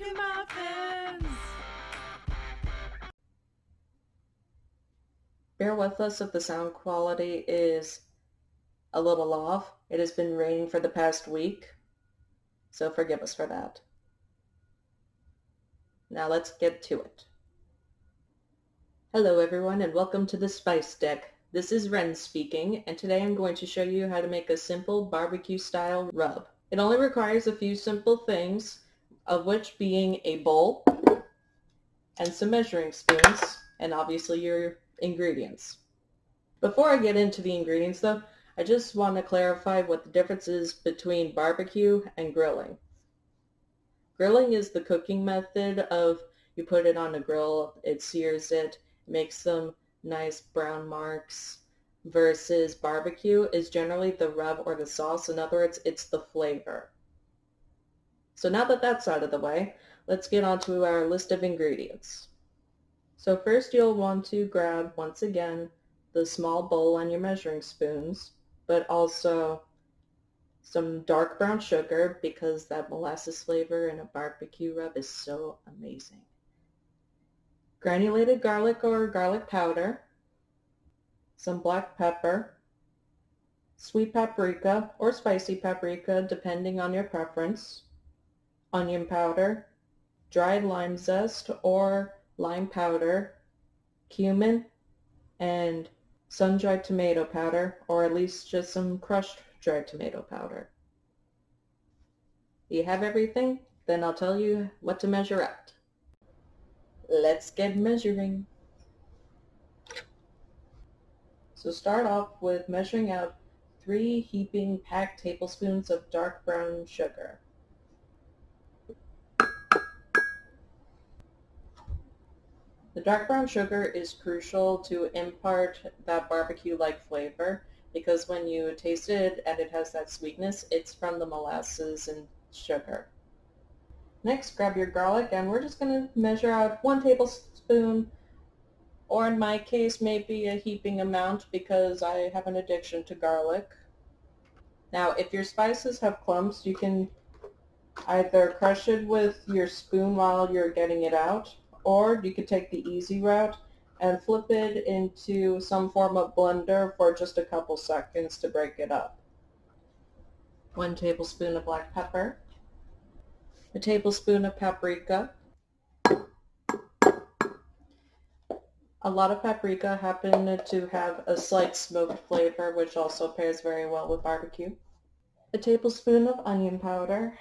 Muffins! Bear with us if the sound quality is a little off. It has been raining for the past week, so forgive us for that. Now let's get to it. Hello everyone and welcome to the Spice Deck. This is Ren speaking and today I'm going to show you how to make a simple barbecue style rub. It only requires a few simple things, of which being a bowl and some measuring spoons and obviously your ingredients. Before I get into the ingredients though, I just want to clarify what the difference is between barbecue and grilling. Grilling is the cooking method of you put it on a grill, it sears it, makes some nice brown marks, versus barbecue is generally the rub or the sauce. In other words, it's the flavor. So now that that's out of the way, let's get on to our list of ingredients. So first you'll want to grab, once again, the small bowl and your measuring spoons, but also some dark brown sugar because that molasses flavor in a barbecue rub is so amazing. Granulated garlic or garlic powder, some black pepper, sweet paprika or spicy paprika depending on your preference, onion powder, dried lime zest or lime powder, cumin, and sun-dried tomato powder, or at least just some crushed dried tomato powder. You have everything? Then I'll tell you what to measure out. Let's get measuring. So start off with measuring out three heaping packed tablespoons of dark brown sugar. Dark brown sugar is crucial to impart that barbecue-like flavor because when you taste it and it has that sweetness, it's from the molasses and sugar. Next, grab your garlic and we're just going to measure out one tablespoon or in my case maybe a heaping amount because I have an addiction to garlic. Now if your spices have clumps you can either crush it with your spoon while you're getting it out or you could take the easy route and flip it into some form of blender for just a couple seconds to break it up. One tablespoon of black pepper, a tablespoon of paprika. A lot of paprika happen to have a slight smoked flavor, which also pairs very well with barbecue. A tablespoon of onion powder.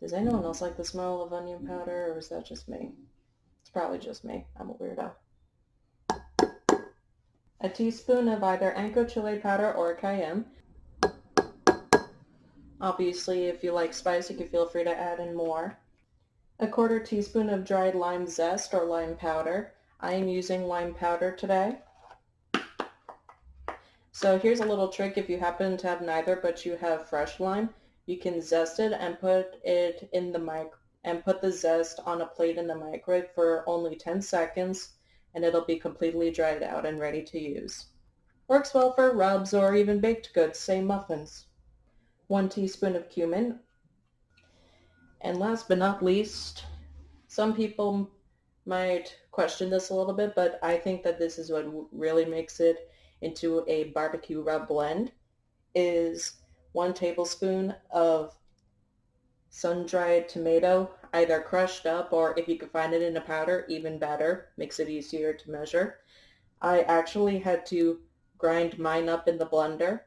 Does anyone else like the smell of onion powder, or is that just me? It's probably just me. I'm a weirdo. A teaspoon of either Ancho chili powder or cayenne. Obviously, if you like spice, you can feel free to add in more. A quarter teaspoon of dried lime zest or lime powder. I am using lime powder today. So here's a little trick if you happen to have neither but you have fresh lime you can zest it and put it in the mic and put the zest on a plate in the microwave for only 10 seconds and it'll be completely dried out and ready to use. Works well for rubs or even baked goods, say muffins. One teaspoon of cumin. And last but not least, some people might question this a little bit, but I think that this is what really makes it into a barbecue rub blend is one tablespoon of sun-dried tomato, either crushed up or if you can find it in a powder, even better, makes it easier to measure. I actually had to grind mine up in the blender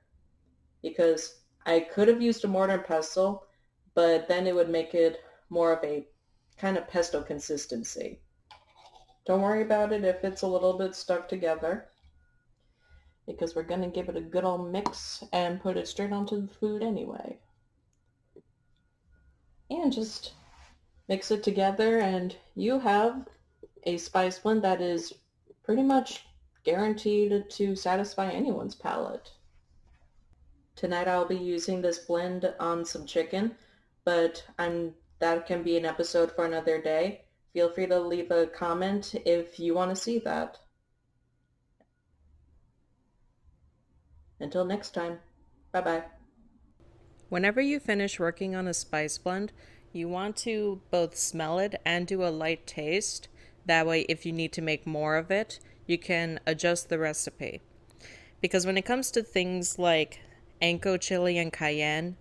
because I could have used a mortar and pestle, but then it would make it more of a kind of pesto consistency. Don't worry about it if it's a little bit stuck together because we're going to give it a good old mix and put it straight onto the food anyway. And just mix it together and you have a spice blend that is pretty much guaranteed to satisfy anyone's palate. Tonight I'll be using this blend on some chicken, but I'm that can be an episode for another day. Feel free to leave a comment if you want to see that. Until next time, bye-bye. Whenever you finish working on a spice blend, you want to both smell it and do a light taste. That way, if you need to make more of it, you can adjust the recipe. Because when it comes to things like Ancho chili and cayenne,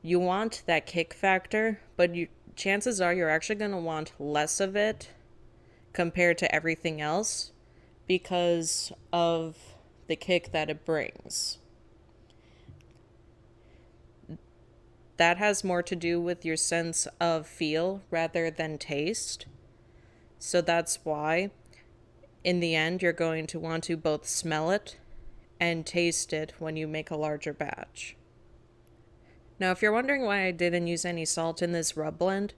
you want that kick factor, but you chances are you're actually going to want less of it compared to everything else because of the kick that it brings. That has more to do with your sense of feel rather than taste. So that's why, in the end, you're going to want to both smell it and taste it when you make a larger batch. Now, if you're wondering why I didn't use any salt in this rub blend,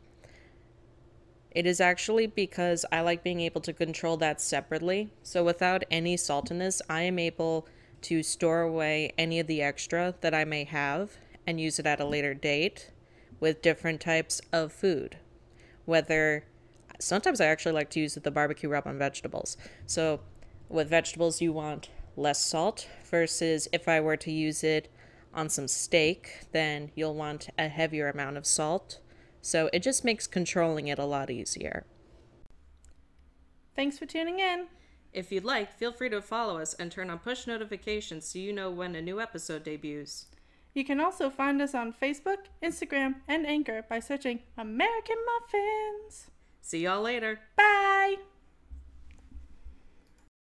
it is actually because I like being able to control that separately. So without any saltiness, I am able to store away any of the extra that I may have and use it at a later date with different types of food. Whether sometimes I actually like to use the barbecue rub on vegetables. So with vegetables, you want less salt versus if I were to use it on some steak, then you'll want a heavier amount of salt. So it just makes controlling it a lot easier. Thanks for tuning in. If you'd like, feel free to follow us and turn on push notifications so you know when a new episode debuts. You can also find us on Facebook, Instagram, and Anchor by searching American Muffins. See y'all later. Bye.